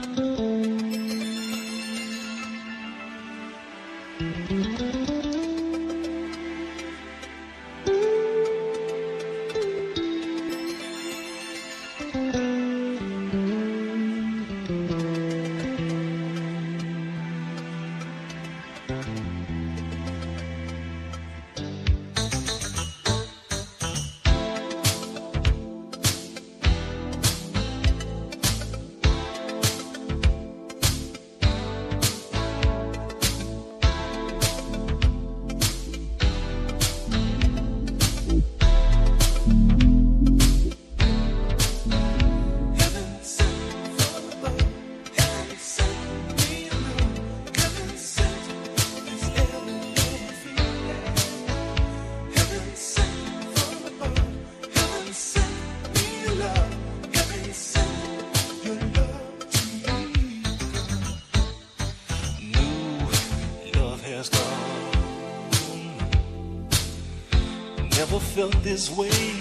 Música felt this way.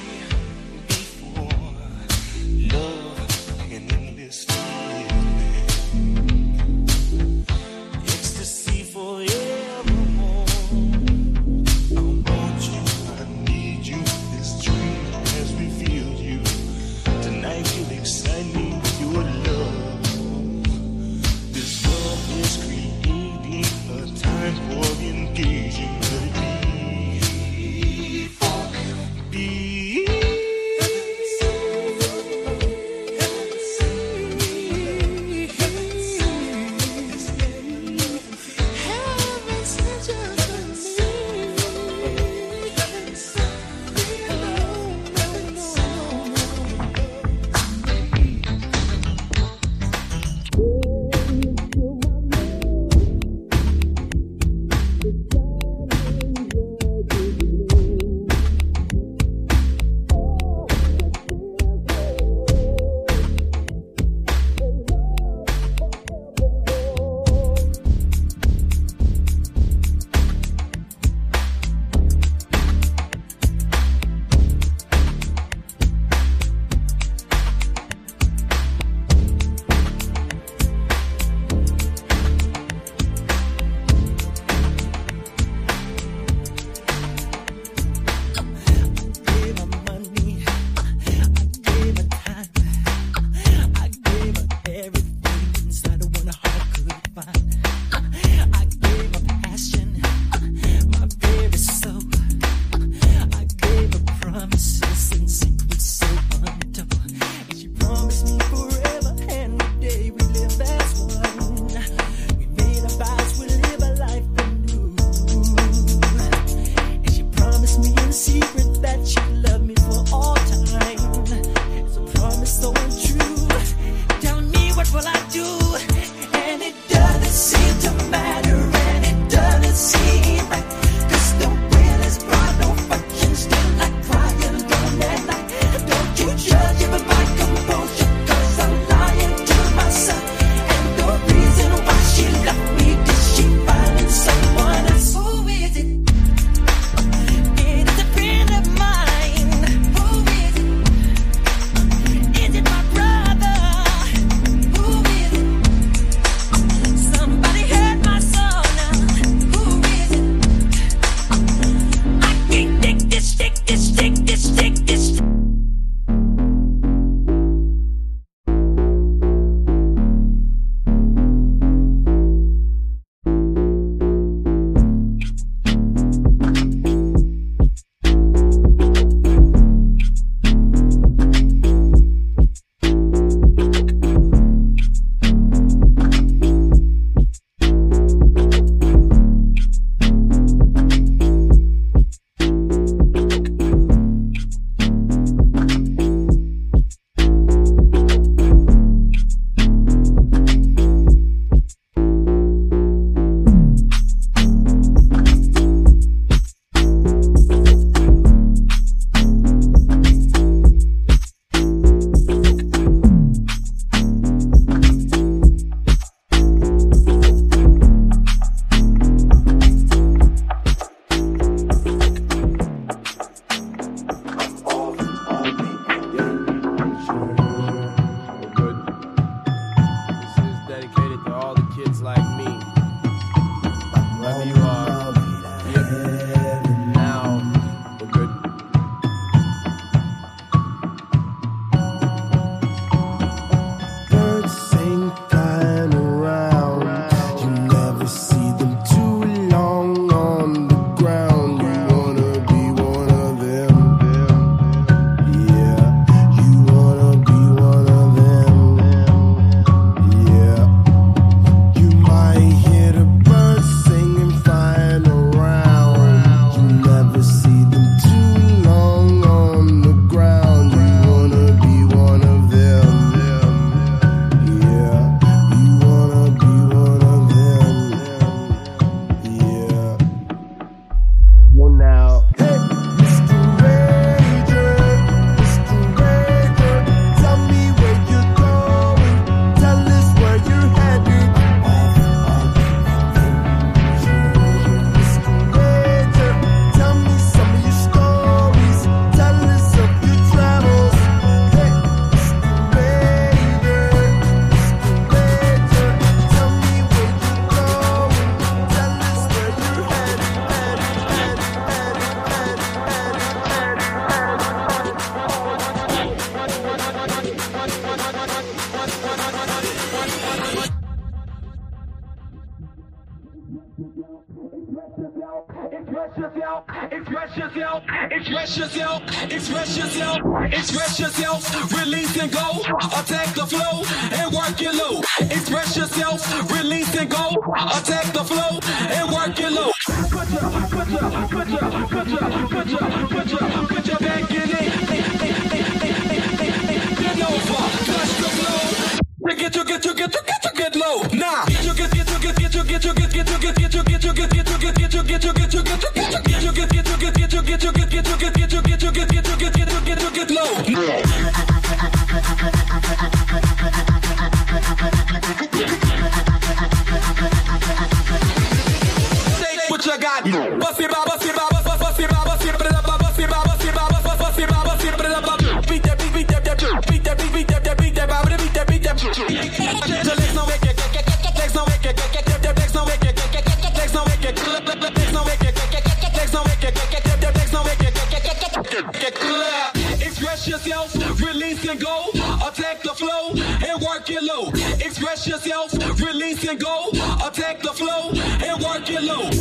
Hello.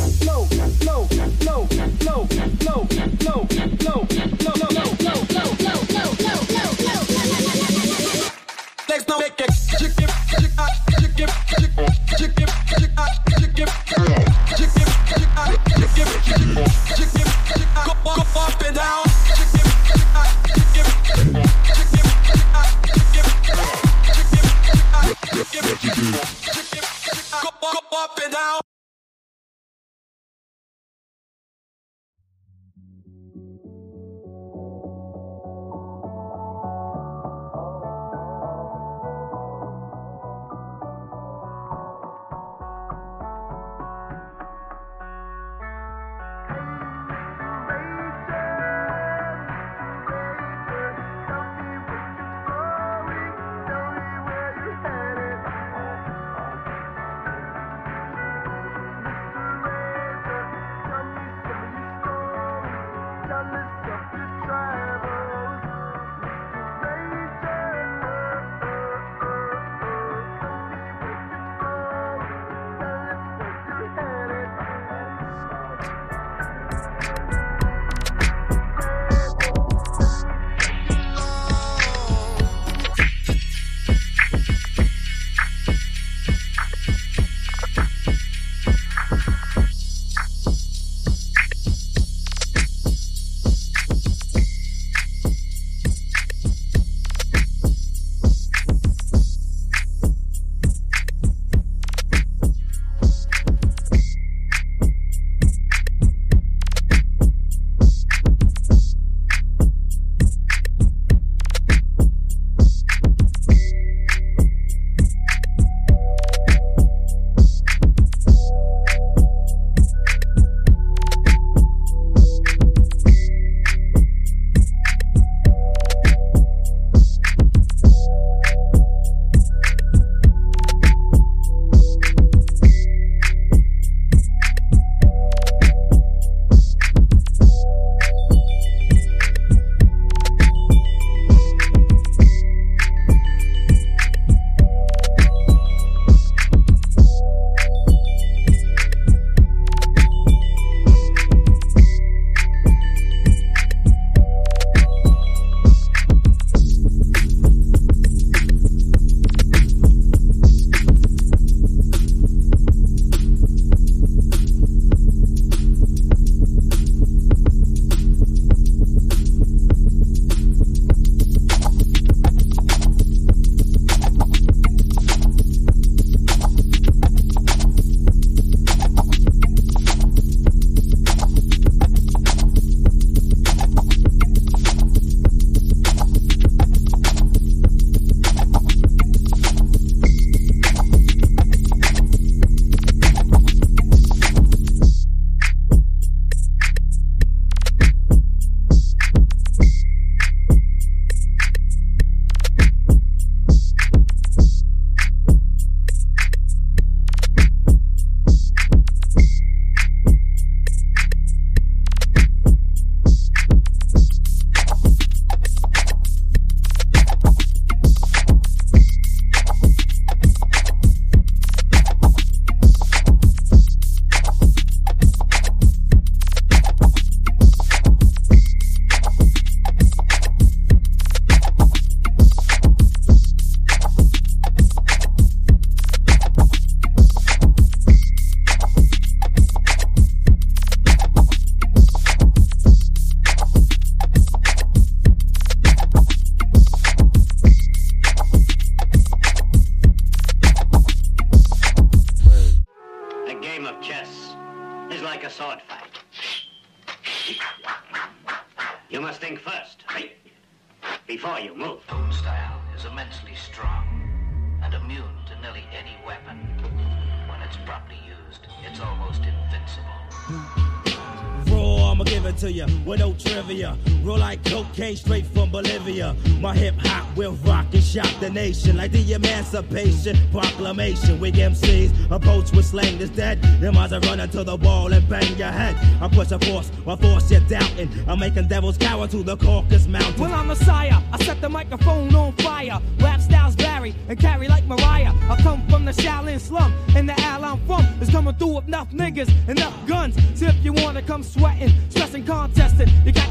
Emancipation Proclamation. Wig MCs approach with slang that's dead. Them eyes are running to the wall and bang your head. I push a force, my force you're doubting. I'm making devils cower to the Caucasus Mountain. Well, I'm Messiah. I set the microphone on fire. Rap styles vary and carry like Mariah. I come from the Shaolin slum, and the al I'm from is coming through with enough niggas, and enough guns. So if you wanna come sweating, stressing, contesting, you got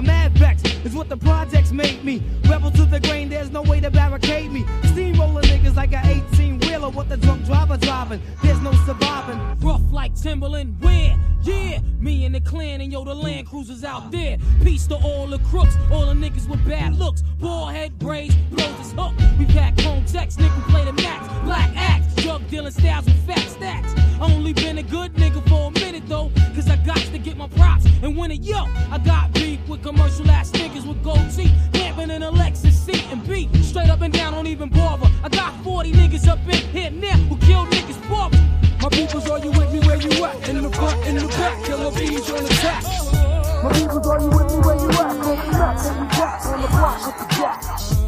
I'm mad vex, is what the projects made me. Rebel to the grain, there's no way to barricade me. Steamroller niggas like an 18 wheeler with the drunk driver driving. There's no surviving. Rough like Timberland, where? Yeah, me and the clan and yo, the Land Cruisers out there. Peace to all the crooks, all the niggas with bad looks. Bald head braids, blows his hook. We pack home checks, nigga play the max. Black axe, drug dealing styles with fat stacks. Only been a good nigga for a minute though, cause I got to get my props and win it. Yo, I got with commercial ass niggas with gold teeth, camping in a Lexus seat and beat. Straight up and down, don't even bother. I got 40 niggas up in here now who kill niggas for My peoples, are you with me where you at? In the front, in the back, killer bees on the track. My peoples, are you with me where you at? On the map, on the block, on the block, with the jack.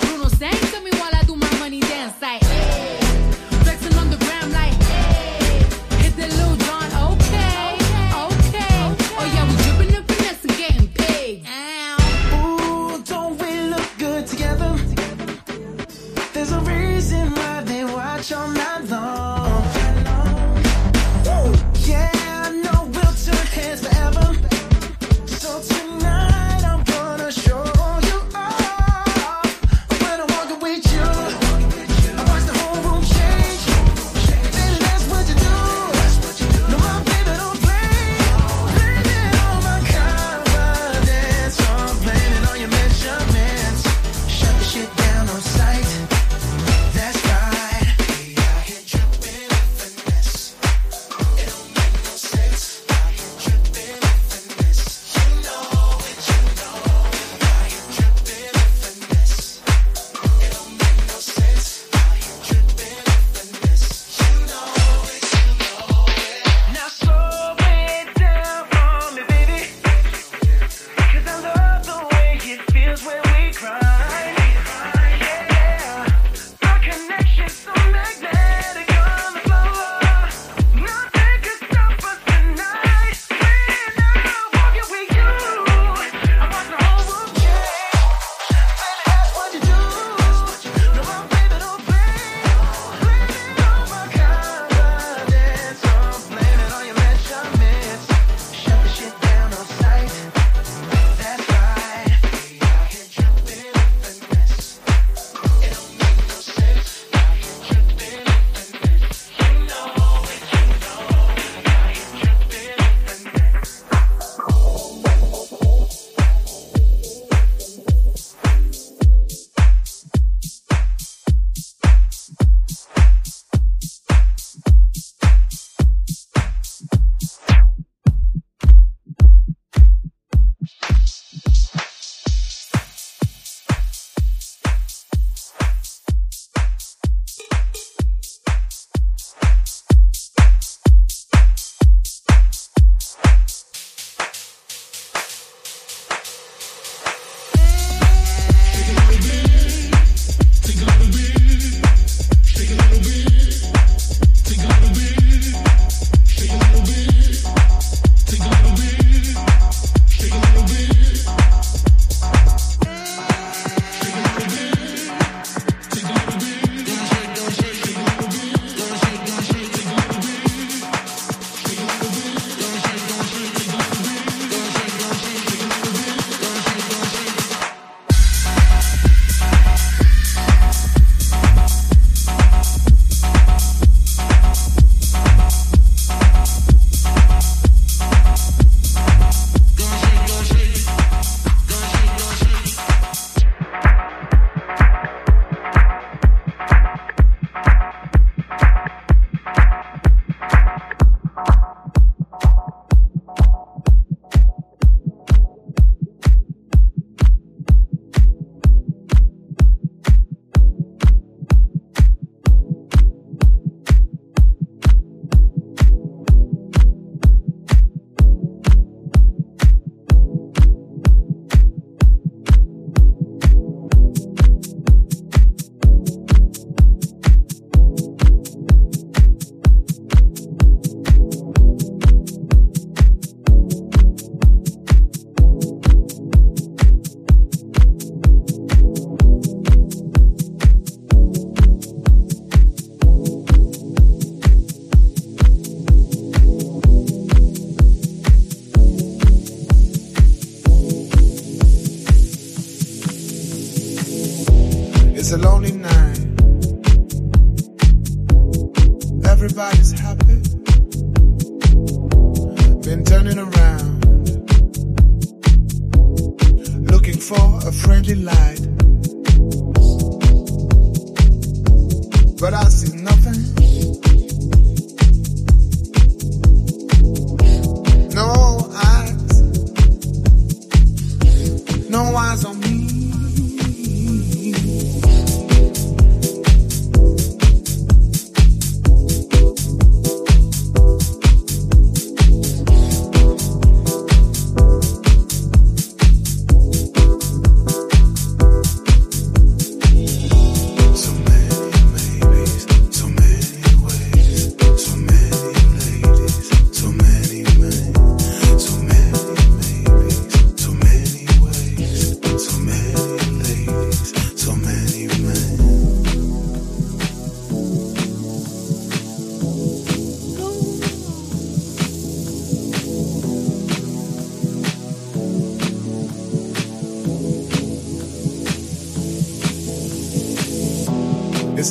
Bruno sang to me while I do my money dance like.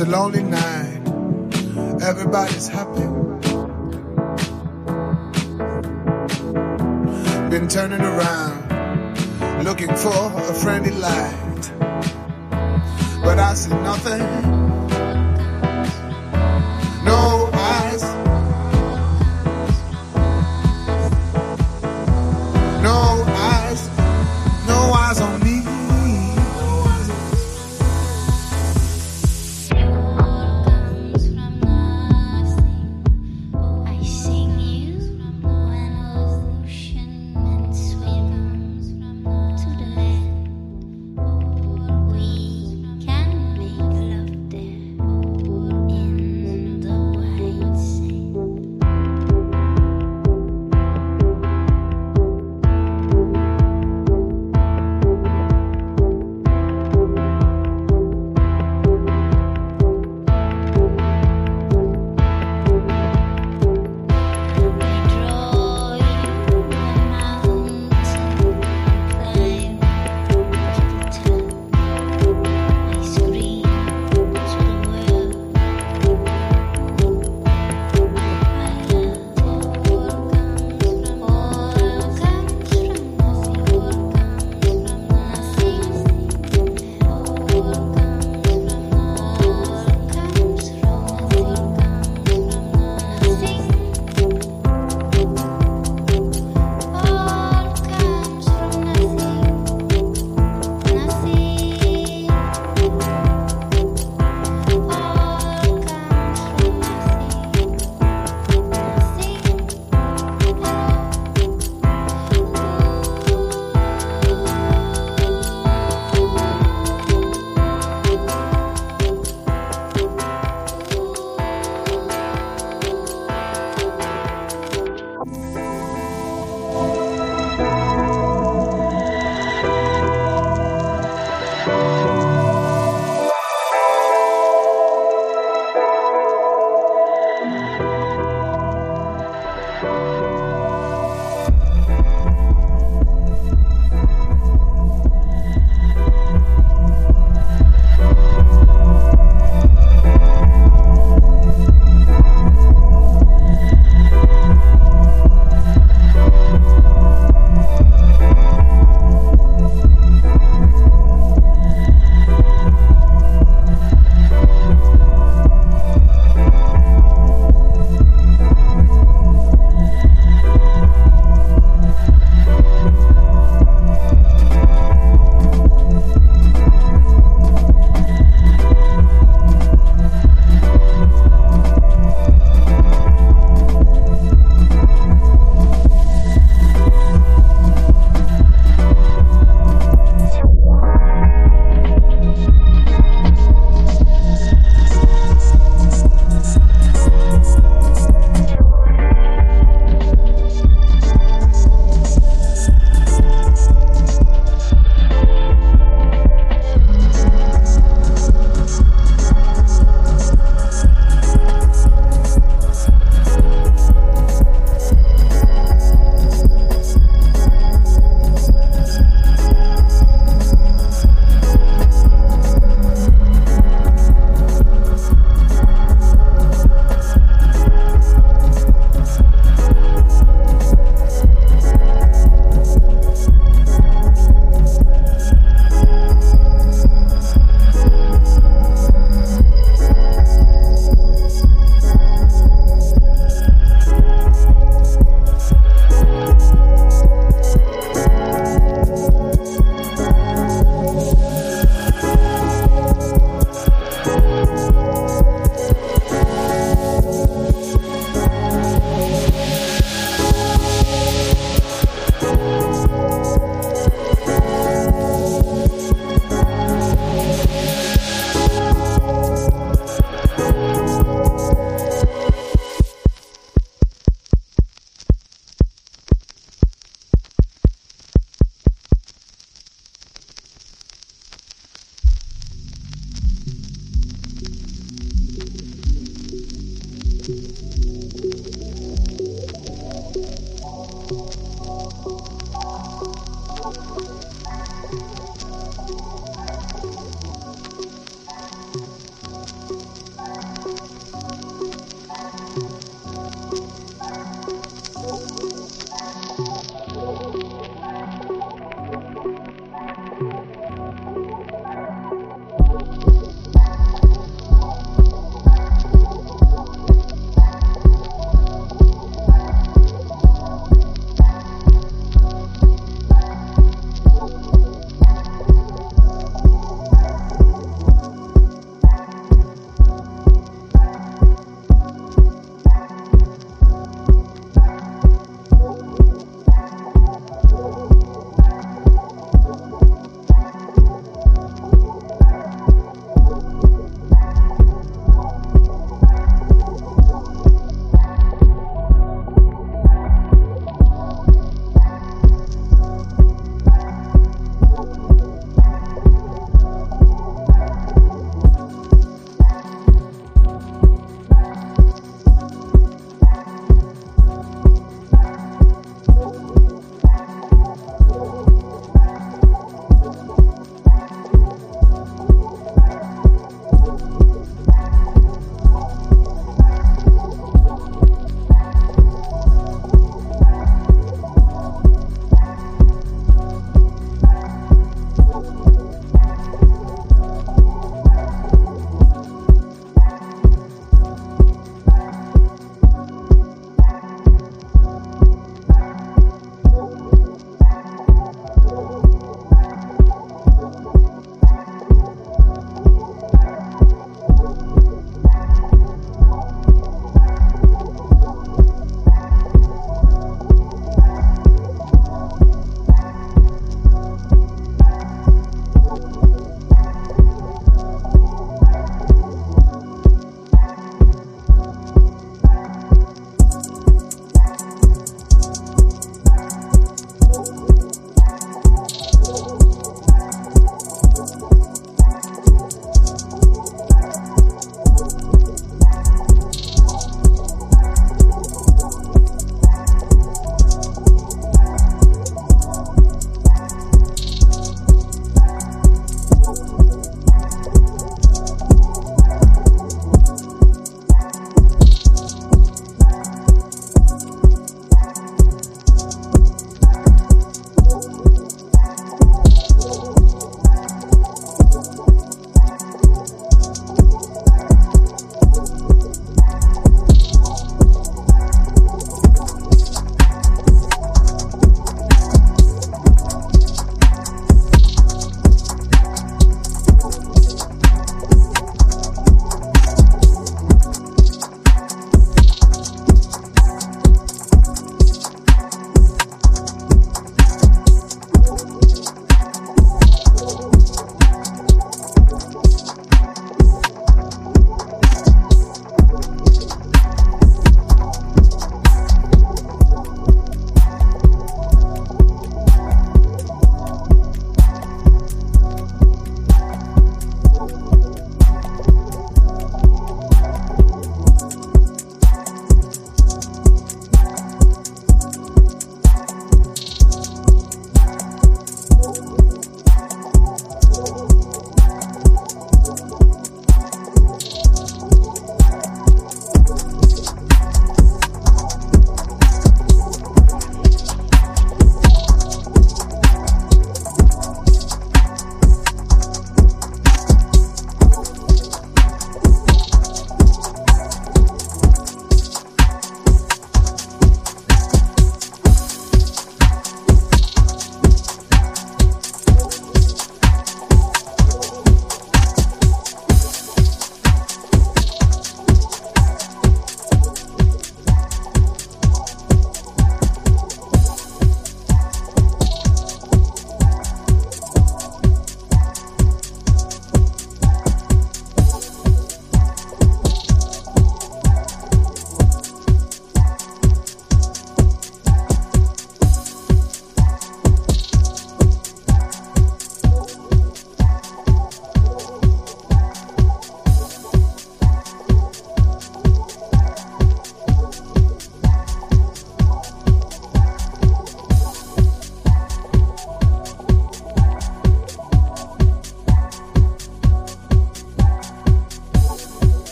A lonely night.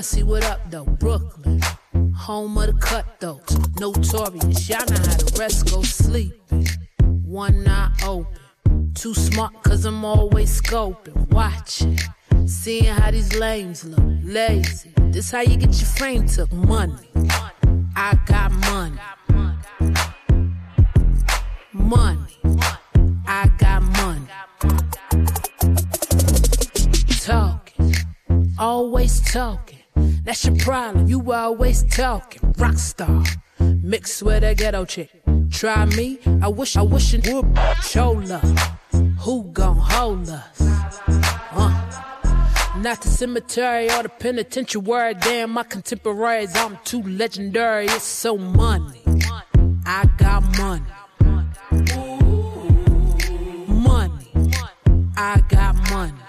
See what up though. Brooklyn. Home of the cutthroats. Notorious. Y'all know how the rest go sleeping. One eye open. Too smart cause I'm always scoping. Watching. Seeing how these lames look. Lazy. This how you get your frame took. Money. I got money. Money. I got money. Talking. Always talking. That's your problem. You always talking. rock star, Mixed with a ghetto chick. Try me. I wish I wish it would show love. Who gon' hold us? Uh. Not the cemetery or the penitentiary. Damn, my contemporaries, I'm too legendary. It's so money. I got money. Money. I got money.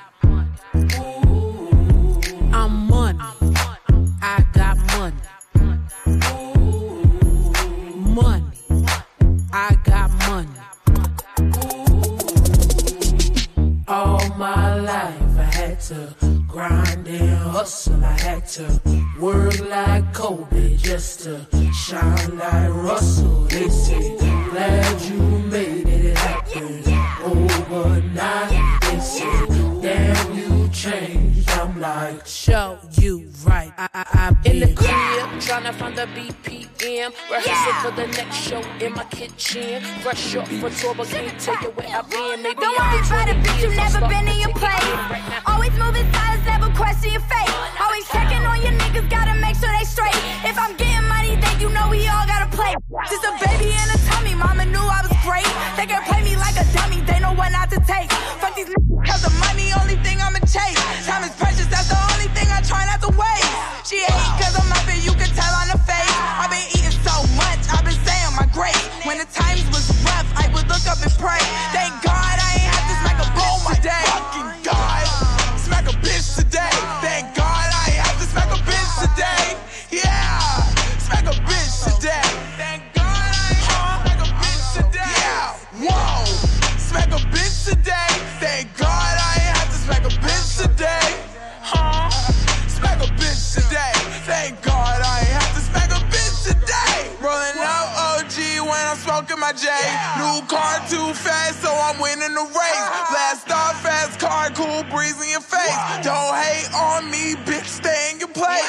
To grind and hustle. I had to work like Kobe just to shine like Russell. They say, glad you made it happen overnight. They say, damn, you changed. I'm like, show you right. I, I, I in the crib, tryna find the BPM. Rehearsing for the next show in my kitchen. Fresh up for tour, but can't take it where I've been. Maybe Don't worry be about it, 20 bitch. You never been in your place. right. Always moving silence, never question your fate. Always checking on your niggas, gotta make sure they straight. If I'm getting money, then you know we all gotta play. Just a baby in a tummy, mama knew I was great. They can play me like a dummy, they know what not to take. Fuck these niggas, cause the fast, so I'm winning the race. Blast off fast car, cool breeze in your face. Don't hate on me, bitch, stay in your place.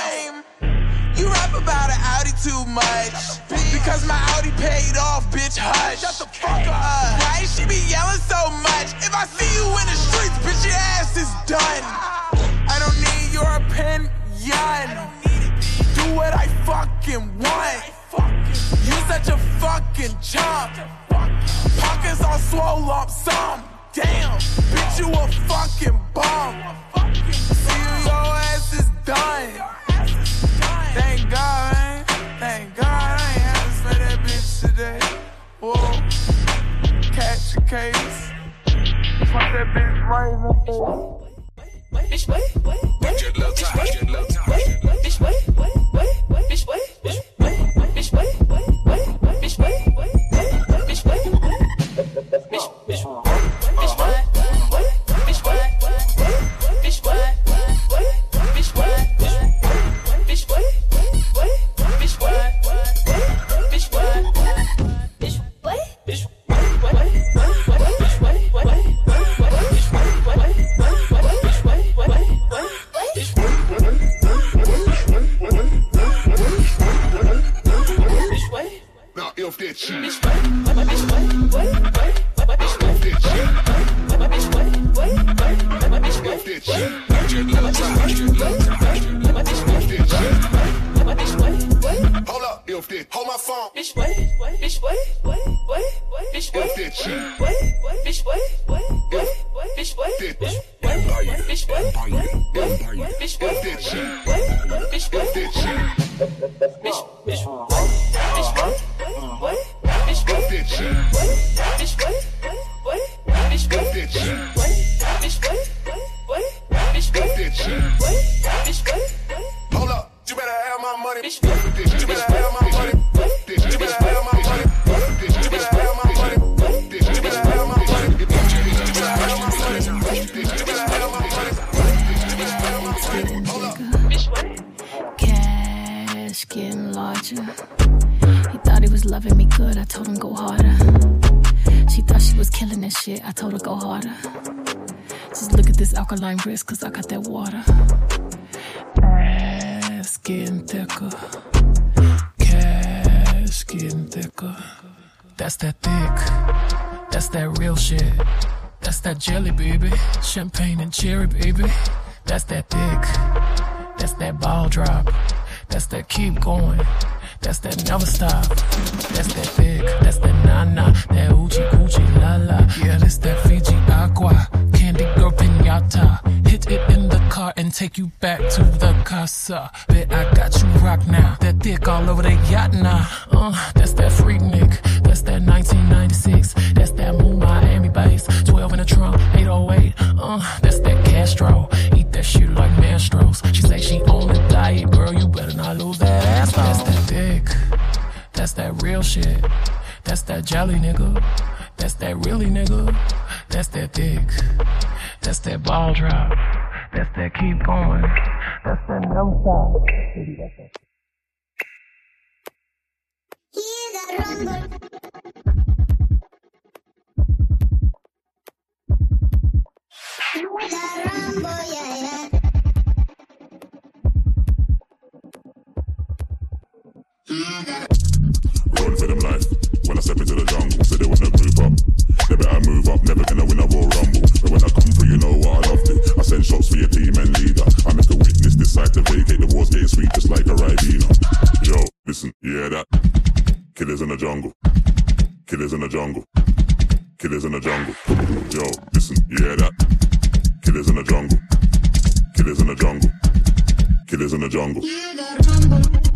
You rap about an Audi too much. Because my Audi paid off, bitch, hush. Shut the fuck up. Why she be yelling so much? If I see you in the streets, bitch, your ass is done. I don't need your opinion. Do what I fucking want. You such a fucking chump. Pockets all swole up some. Damn, bitch, you a fucking bum. See you, your ass is done. Thank God, man. Thank God I ain't had to spray that bitch today. Whoa, catch a case. Fuck that bitch right in the face. Bitch, wait, wait, wait. Bitch, wait, wait, wait. Bitch, wait, that water. Ass getting thicker. Cash getting thicker. That's that thick. That's that real shit. That's that jelly, baby. Champagne and cherry, baby. That's that thick. That's that ball drop. That's that keep going. That's that never stop. That's that thick. That's that nana. That oochie coochie la la. Yeah, that's that Fiji aqua. Candy girl pinata. It in the car and take you back to the casa. Bet I got you rock now. That thick all over the yacht now. Uh, that's that Freaknik. That's that 1996. That's that Moon Miami bass. 12 in the trunk, 808. Uh, that's that Castro. Eat that shit like Mastros. She say she on the diet, girl. You better not lose that ass. That's that dick. That's that real shit. That's that jelly nigga. That's that really nigga. That's that dick. That's that ball drop. That's that keep going. That's that never stop. Baby, that's that. Run for them life. When I step into the jungle, so they wanna group up. They better move up, never gonna win a Royal Rumble. But when I come through, you know what I love to. I send shots for your team and leader. I make a witness decide to vacate the war's getting sweet just like a Ribena. Yo, listen, hear that? Killers in the jungle. Killers in the jungle. Killers in the jungle. Yo, listen, hear that? Killers in the jungle. Killers in the jungle. Killers in the jungle.